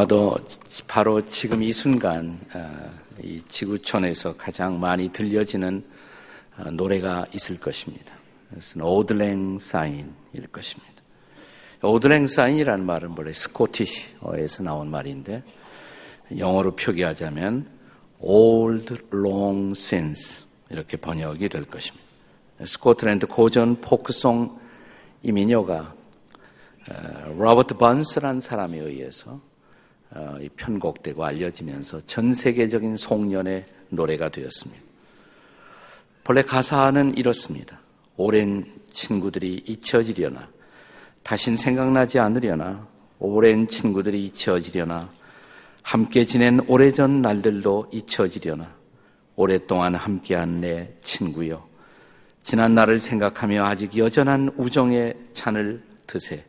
아마도 바로 지금 이 순간 어, 이 지구촌에서 가장 많이 들려지는 어, 노래가 있을 것입니다. 그것은 오드랭 사인일 것입니다. 오드랭 사인이라는 말은 원래 스코티시어에서 나온 말인데 영어로 표기하자면 old long since 이렇게 번역이 될 것입니다. 스코틀랜드 고전 포크송 이 민요가 어, 로버트 번스라는 사람에 의해서 어, 편곡되고 알려지면서 전 세계적인 송년의 노래가 되었습니다. 본래 가사는 이렇습니다. 오랜 친구들이 잊혀지려나, 다신 생각나지 않으려나, 오랜 친구들이 잊혀지려나, 함께 지낸 오래전 날들도 잊혀지려나, 오랫동안 함께한 내 친구여, 지난 날을 생각하며 아직 여전한 우정의 찬을 드세,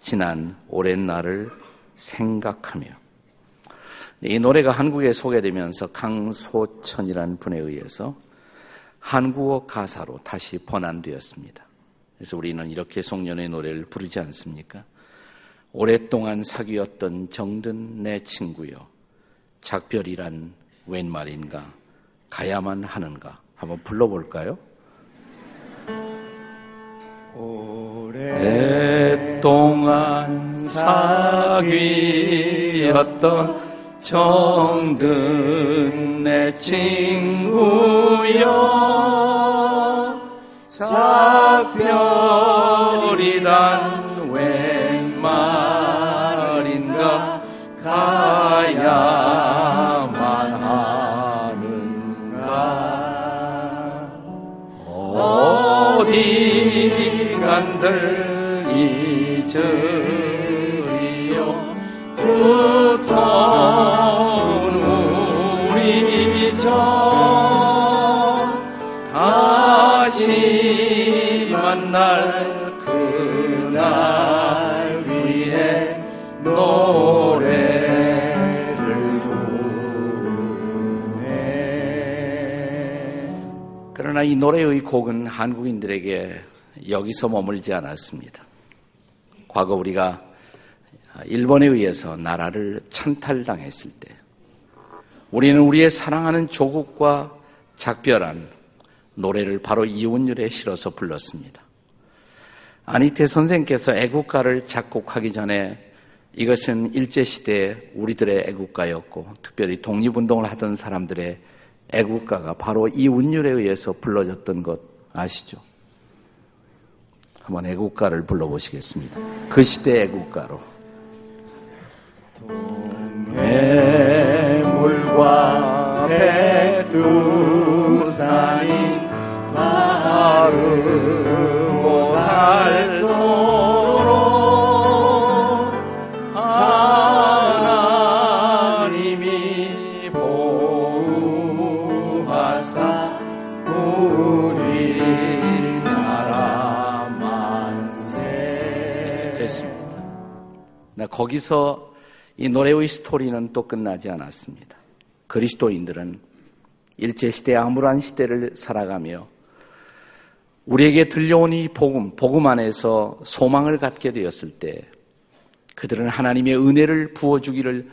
지난 오랜 날을 생각하며 이 노래가 한국에 소개되면서 강소천이라는 분에 의해서 한국어 가사로 다시 번안되었습니다. 그래서 우리는 이렇게 송년의 노래를 부르지 않습니까? 오랫동안 사귀었던 정든 내 친구여 작별이란 웬 말인가 가야만 하는가 한번 불러볼까요? 오랫동안 사귀었던 정든 내 친구여 작별이란 잊으리요 두터운 우리 정 다시 만날 그날 위해 노래를 부르네 그러나 이 노래의 곡은 한국인들에게 여기서 머물지 않았습니다. 과거 우리가 일본에 의해서 나라를 찬탈당했을 때 우리는 우리의 사랑하는 조국과 작별한 노래를 바로 이웃율에 실어서 불렀습니다. 아니테 선생께서 애국가를 작곡하기 전에 이것은 일제시대에 우리들의 애국가였고 특별히 독립운동을 하던 사람들의 애국가가 바로 이웃율에 의해서 불러졌던 것 아시죠? 한번 애국가를 불러보시겠습니다. 그 시대 애국가로. 동해물과 백두산이 마르고 닳 거기서 이 노래의 스토리는 또 끝나지 않았습니다. 그리스도인들은 일제시대 암울한 시대를 살아가며 우리에게 들려온 이 복음, 복음 안에서 소망을 갖게 되었을 때 그들은 하나님의 은혜를 부어주기를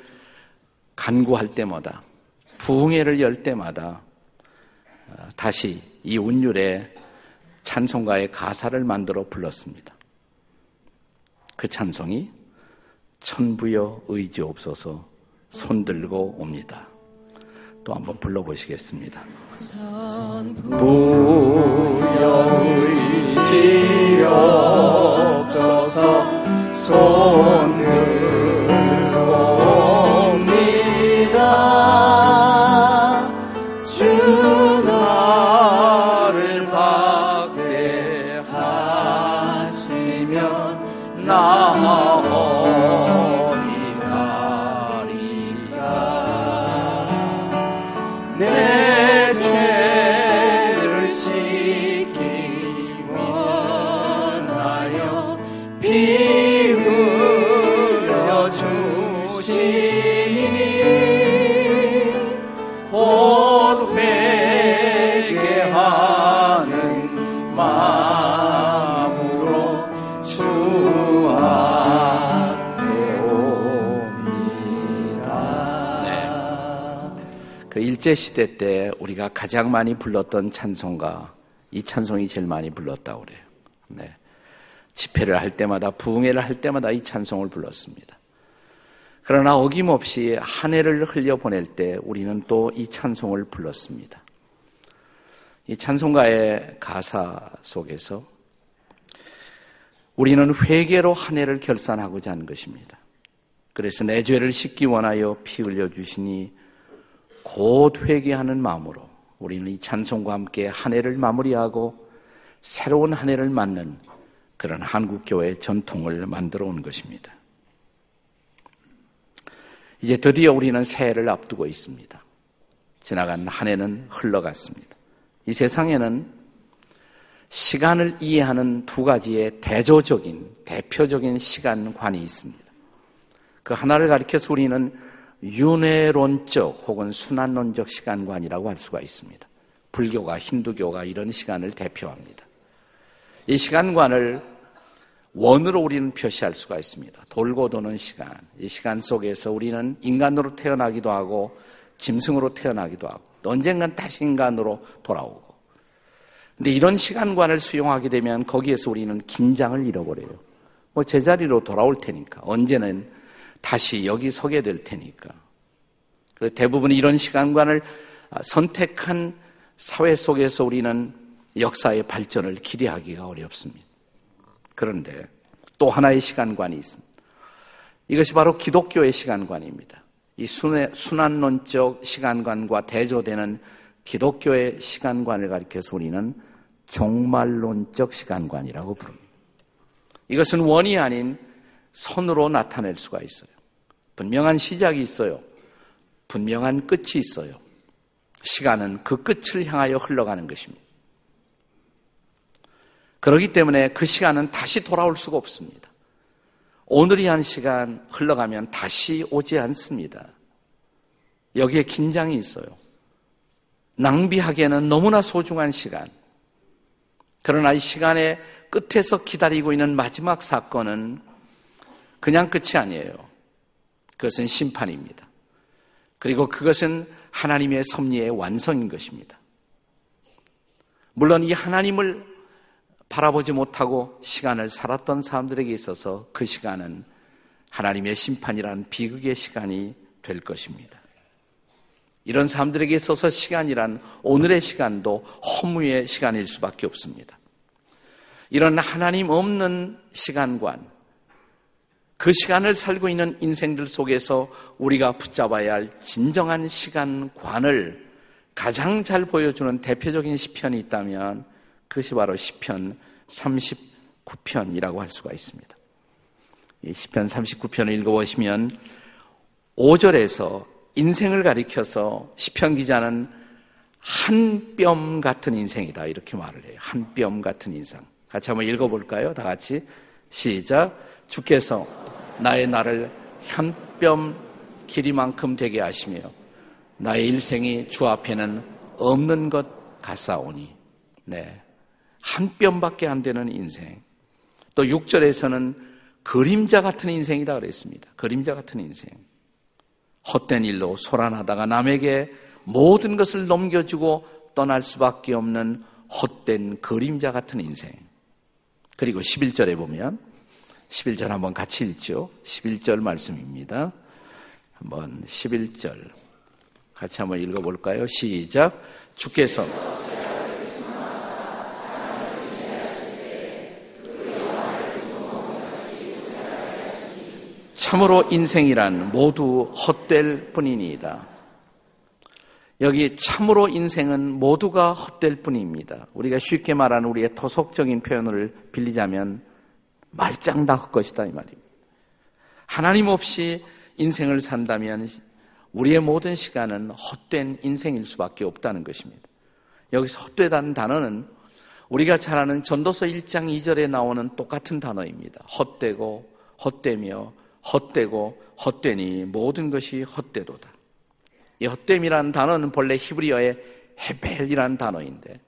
간구할 때마다 부흥회를 열 때마다 어, 다시 이 운율의 찬송가의 가사를 만들어 불렀습니다. 그 찬송이 천부여 의지 없어서 손들고 옵니다. 또 한번 불러보시겠습니다. 천부여 의지 없어서 손들 일제시대 때 우리가 가장 많이 불렀던 찬송가, 이 찬송이 제일 많이 불렀다고 그래요. 네. 집회를 할 때마다, 부흥회를 할 때마다 이 찬송을 불렀습니다. 그러나 어김없이 한 해를 흘려보낼 때 우리는 또 이 찬송을 불렀습니다. 이 찬송가의 가사 속에서 우리는 회개로 한 해를 결산하고자 하는 것입니다. 그래서 내 죄를 씻기 원하여 피 흘려 주시니 곧 회개하는 마음으로 우리는 이 찬송과 함께 한 해를 마무리하고 새로운 한 해를 맞는 그런 한국교회 전통을 만들어 온 것입니다. 이제 드디어 우리는 새해를 앞두고 있습니다. 지나간 한 해는 흘러갔습니다. 이 세상에는 시간을 이해하는 두 가지의 대조적인, 대표적인 시간관이 있습니다. 그 하나를 가리켜서 우리는 윤회론적 혹은 순환론적 시간관이라고 할 수가 있습니다. 불교가 힌두교가 이런 시간을 대표합니다. 이 시간관을 원으로 우리는 표시할 수가 있습니다. 돌고 도는 시간. 이 시간 속에서 우리는 인간으로 태어나기도 하고 짐승으로 태어나기도 하고 언젠간 다시 인간으로 돌아오고. 근데 이런 시간관을 수용하게 되면 거기에서 우리는 긴장을 잃어버려요. 뭐 제자리로 돌아올 테니까 언제는 다시 여기 서게 될 테니까. 대부분 이런 시간관을 선택한 사회 속에서 우리는 역사의 발전을 기대하기가 어렵습니다. 그런데 또 하나의 시간관이 있습니다. 이것이 바로 기독교의 시간관입니다. 이 순환론적 시간관과 대조되는 기독교의 시간관을 가리켜서 우리는 종말론적 시간관이라고 부릅니다. 이것은 원이 아닌 선으로 나타낼 수가 있어요. 분명한 시작이 있어요. 분명한 끝이 있어요. 시간은 그 끝을 향하여 흘러가는 것입니다. 그렇기 때문에 그 시간은 다시 돌아올 수가 없습니다. 오늘이 한 시간 흘러가면 다시 오지 않습니다. 여기에 긴장이 있어요. 낭비하기에는 너무나 소중한 시간. 그러나 이 시간의 끝에서 기다리고 있는 마지막 사건은 그냥 끝이 아니에요. 그것은 심판입니다. 그리고 그것은 하나님의 섭리의 완성인 것입니다. 물론 이 하나님을 바라보지 못하고 시간을 살았던 사람들에게 있어서 그 시간은 하나님의 심판이란 비극의 시간이 될 것입니다. 이런 사람들에게 있어서 시간이란 오늘의 시간도 허무의 시간일 수밖에 없습니다. 이런 하나님 없는 시간관, 그 시간을 살고 있는 인생들 속에서 우리가 붙잡아야 할 진정한 시간관을 가장 잘 보여주는 대표적인 시편이 있다면 그것이 바로 시편 39편이라고 할 수가 있습니다. 이 시편 39편을 읽어보시면 5절에서 인생을 가리켜서 시편 기자는 한 뼘 같은 인생이다 이렇게 말을 해요. 한 뼘 같은 인생. 같이 한번 읽어볼까요? 다 같이 시작. 주께서 나의 나를 한 뼘 길이만큼 되게 하시며 나의 일생이 주 앞에는 없는 것 같사오니. 네. 한 뼘밖에 안 되는 인생. 또 6절에서는 그림자 같은 인생이다 그랬습니다. 그림자 같은 인생. 헛된 일로 소란하다가 남에게 모든 것을 넘겨주고 떠날 수밖에 없는 헛된 그림자 같은 인생. 그리고 11절에 보면 11절 한번 같이 읽죠. 11절 말씀입니다. 한번 11절 같이 한번 읽어볼까요? 시작. 주께서 참으로 인생이란 모두 헛될 뿐이니이다. 여기 참으로 인생은 모두가 헛될 뿐입니다. 우리가 쉽게 말하는 우리의 토속적인 표현을 빌리자면 말짱 다 헛것이다 이 말입니다. 하나님 없이 인생을 산다면 우리의 모든 시간은 헛된 인생일 수밖에 없다는 것입니다. 여기서 헛되다는 단어는 우리가 잘 아는 전도서 1장 2절에 나오는 똑같은 단어입니다. 헛되고 헛되며 헛되고 헛되니 모든 것이 헛되도다. 이 헛됨이라는 단어는 본래 히브리어의 헤벨이라는 단어인데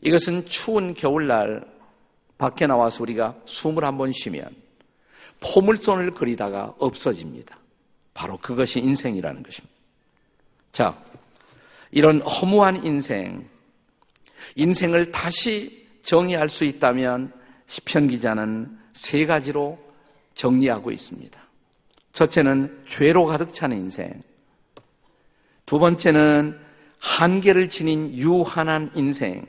이것은 추운 겨울날 밖에 나와서 우리가 숨을 한번 쉬면 포물선을 그리다가 없어집니다. 바로 그것이 인생이라는 것입니다. 자, 이런 허무한 인생, 인생을 다시 정의할 수 있다면 시편 기자는 세 가지로 정리하고 있습니다. 첫째는 죄로 가득 찬 인생. 두 번째는 한계를 지닌 유한한 인생.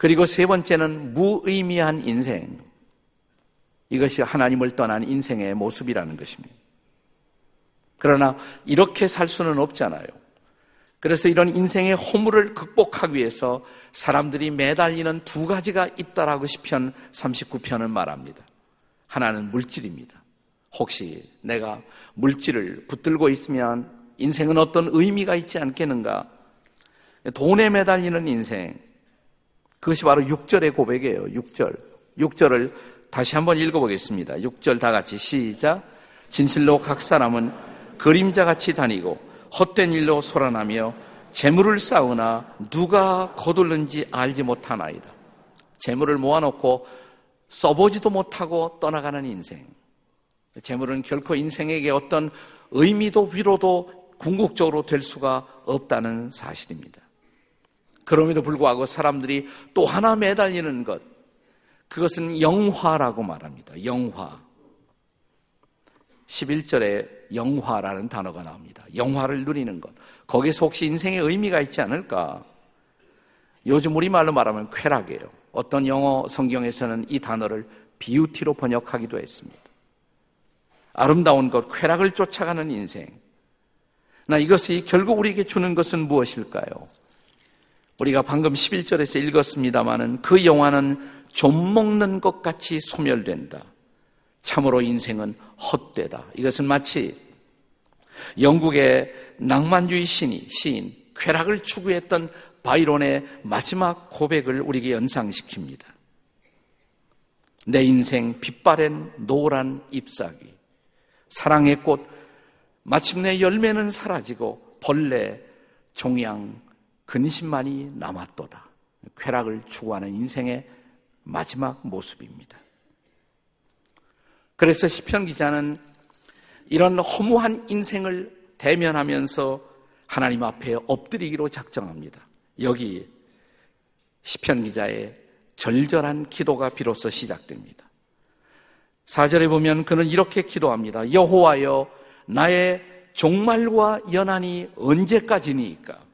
그리고 세 번째는 무의미한 인생. 이것이 하나님을 떠난 인생의 모습이라는 것입니다. 그러나 이렇게 살 수는 없잖아요. 그래서 이런 인생의 허물을 극복하기 위해서 사람들이 매달리는 두 가지가 있다라고 시편 39편은 말합니다. 하나는 물질입니다. 혹시 내가 물질을 붙들고 있으면 인생은 어떤 의미가 있지 않겠는가? 돈에 매달리는 인생. 그것이 바로 6절의 고백이에요. 6절. 6절을 다시 한번 읽어보겠습니다. 6절 다 같이 시작. 진실로 각 사람은 그림자같이 다니고 헛된 일로 소란하며 재물을 쌓으나 누가 거둘는지 알지 못하나이다. 재물을 모아놓고 써보지도 못하고 떠나가는 인생. 재물은 결코 인생에게 어떤 의미도 위로도 궁극적으로 될 수가 없다는 사실입니다. 그럼에도 불구하고 사람들이 또 하나 매달리는 것, 그것은 영화라고 말합니다. 영화. 11절에 영화라는 단어가 나옵니다. 영화를 누리는 것. 거기서 혹시 인생의 의미가 있지 않을까? 요즘 우리말로 말하면 쾌락이에요. 어떤 영어 성경에서는 이 단어를 비우티로 번역하기도 했습니다. 아름다운 것, 쾌락을 쫓아가는 인생. 나 이것이 결국 우리에게 주는 것은 무엇일까요? 우리가 방금 11절에서 읽었습니다마는 그 영화는 좀 먹는 것 같이 소멸된다. 참으로 인생은 헛되다. 이것은 마치 영국의 낭만주의 신이 시인 쾌락을 추구했던 바이론의 마지막 고백을 우리에게 연상시킵니다. 내 인생 빛바랜 노란 잎사귀, 사랑의 꽃, 마침내 열매는 사라지고 벌레, 종양, 근심만이 남았도다. 쾌락을 추구하는 인생의 마지막 모습입니다. 그래서 시편 기자는 이런 허무한 인생을 대면하면서 하나님 앞에 엎드리기로 작정합니다. 여기 시편 기자의 절절한 기도가 비로소 시작됩니다. 사절에 보면 그는 이렇게 기도합니다. 여호와여 나의 종말과 연한이 언제까지니까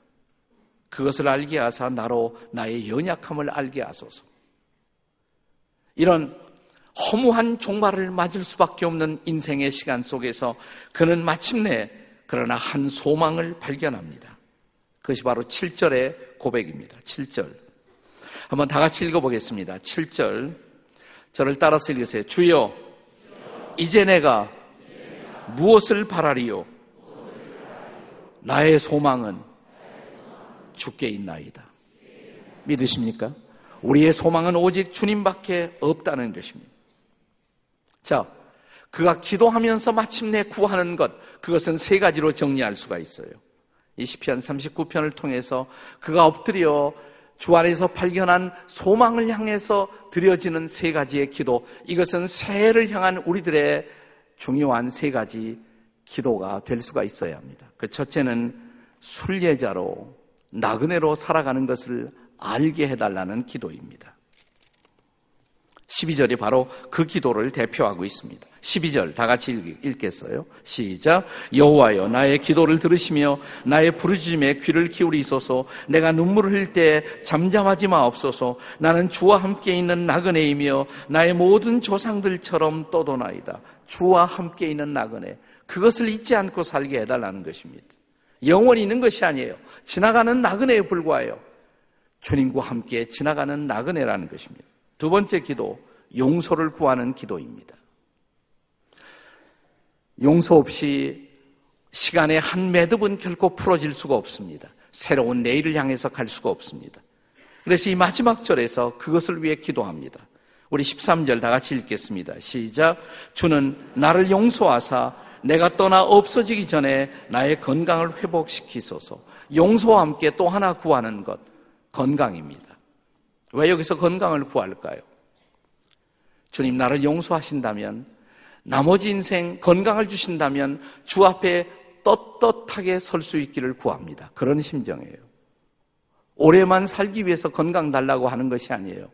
그것을 알게 하사 나로 나의 연약함을 알게 하소서. 이런 허무한 종말을 맞을 수밖에 없는 인생의 시간 속에서 그는 마침내 그러나 한 소망을 발견합니다. 그것이 바로 7절의 고백입니다. 7절. 한번 다 같이 읽어보겠습니다. 7절. 저를 따라서 읽으세요. 주여, 이제 내가 무엇을 바라리요? 나의 소망은 주께 있나이다. 믿으십니까? 우리의 소망은 오직 주님밖에 없다는 것입니다. 자, 그가 기도하면서 마침내 구하는 것, 그것은 세 가지로 정리할 수가 있어요. 이 시편 39편을 통해서 그가 엎드려 주 안에서 발견한 소망을 향해서 드려지는 세 가지의 기도, 이것은 새해를 향한 우리들의 중요한 세 가지 기도가 될 수가 있어야 합니다. 그 첫째는 순례자로 나그네로 살아가는 것을 알게 해달라는 기도입니다. 12절이 바로 그 기도를 대표하고 있습니다. 12절 다 같이 읽겠어요. 시작. 여호와여 나의 기도를 들으시며 나의 부르짖음에 귀를 기울이소서. 내가 눈물을 흘릴 때 잠잠하지 마옵소서. 나는 주와 함께 있는 나그네이며 나의 모든 조상들처럼 떠도나이다. 주와 함께 있는 나그네. 그것을 잊지 않고 살게 해달라는 것입니다. 영원히 있는 것이 아니에요. 지나가는 나그네에 불과해요. 주님과 함께 지나가는 나그네라는 것입니다. 두 번째 기도, 용서를 구하는 기도입니다. 용서 없이 시간의 한 매듭은 결코 풀어질 수가 없습니다. 새로운 내일을 향해서 갈 수가 없습니다. 그래서 이 마지막 절에서 그것을 위해 기도합니다. 우리 13절 다 같이 읽겠습니다. 시작. 주는 나를 용서하사 내가 떠나 없어지기 전에 나의 건강을 회복시키소서. 용서와 함께 또 하나 구하는 것, 건강입니다. 왜 여기서 건강을 구할까요? 주님 나를 용서하신다면 나머지 인생 건강을 주신다면 주 앞에 떳떳하게 설 수 있기를 구합니다. 그런 심정이에요. 오래만 살기 위해서 건강 달라고 하는 것이 아니에요.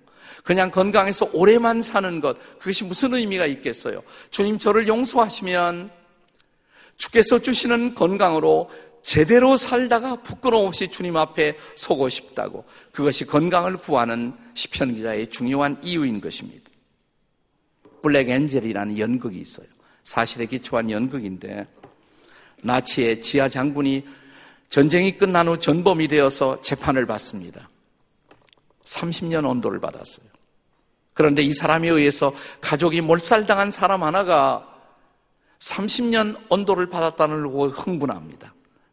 그냥 건강해서 오래만 사는 것, 그것이 무슨 의미가 있겠어요? 주님 저를 용서하시면 주께서 주시는 건강으로 제대로 살다가 부끄러움 없이 주님 앞에 서고 싶다고 그것이 건강을 구하는 시편 기자의 중요한 이유인 것입니다. 블랙 엔젤이라는 연극이 있어요. 사실에 기초한 연극인데 나치의 지하 장군이 전쟁이 끝난 후 전범이 되어서 재판을 받습니다. 30년 언도를 받았어요. 그런데 이 사람에 의해서 가족이 몰살당한 사람 하나가 30년 언도를 받았다는 걸 흥분합니다.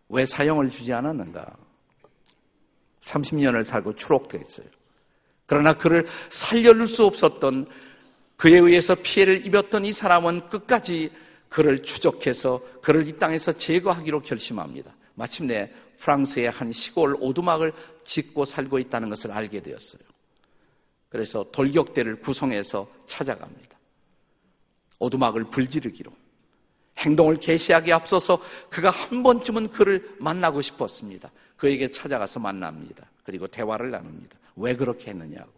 왜 사형을 주지 않았는가? 30년을 살고 추록됐어요. 그러나 그를 살려줄 수 없었던 그에 의해서 피해를 입었던 이 사람은 끝까지 그를 추적해서 그를 이 땅에서 제거하기로 결심합니다. 마침내 프랑스의 한 시골 오두막을 짓고 살고 있다는 것을 알게 되었어요. 그래서 돌격대를 구성해서 찾아갑니다. 오두막을 불지르기로. 행동을 개시하기 앞서서 그가 한 번쯤은 그를 만나고 싶었습니다. 그에게 찾아가서 만납니다. 그리고 대화를 나눕니다. 왜 그렇게 했느냐고.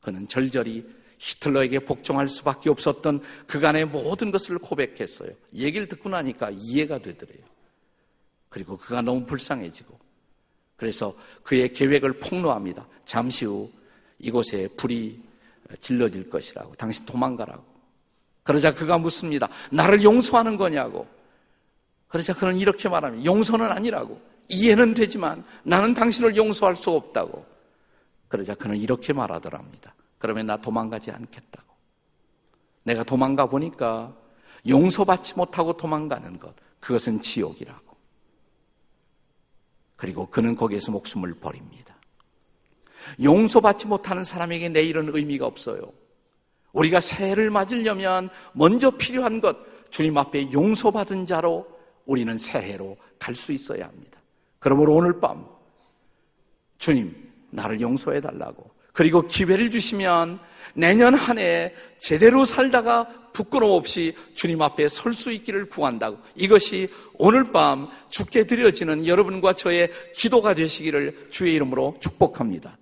그는 절절히 히틀러에게 복종할 수밖에 없었던 그간의 모든 것을 고백했어요. 얘기를 듣고 나니까 이해가 되더래요. 그리고 그가 너무 불쌍해지고 그래서 그의 계획을 폭로합니다. 잠시 후 이곳에 불이 질러질 것이라고. 당신 도망가라고. 그러자 그가 묻습니다. 나를 용서하는 거냐고. 그러자 그는 이렇게 말합니다. 용서는 아니라고. 이해는 되지만 나는 당신을 용서할 수 없다고. 그러자 그는 이렇게 말하더랍니다. 그러면 나 도망가지 않겠다고. 내가 도망가 보니까 용서받지 못하고 도망가는 것. 그것은 지옥이라고. 그리고 그는 거기에서 목숨을 버립니다. 용서받지 못하는 사람에게 내일은 의미가 없어요. 우리가 새해를 맞으려면 먼저 필요한 것, 주님 앞에 용서받은 자로 우리는 새해로 갈 수 있어야 합니다. 그러므로 오늘 밤, 주님, 나를 용서해 달라고. 그리고 기회를 주시면 내년 한 해 제대로 살다가 부끄럼 없이 주님 앞에 설 수 있기를 구한다고. 이것이 오늘 밤 죽게 드려지는 여러분과 저의 기도가 되시기를 주의 이름으로 축복합니다.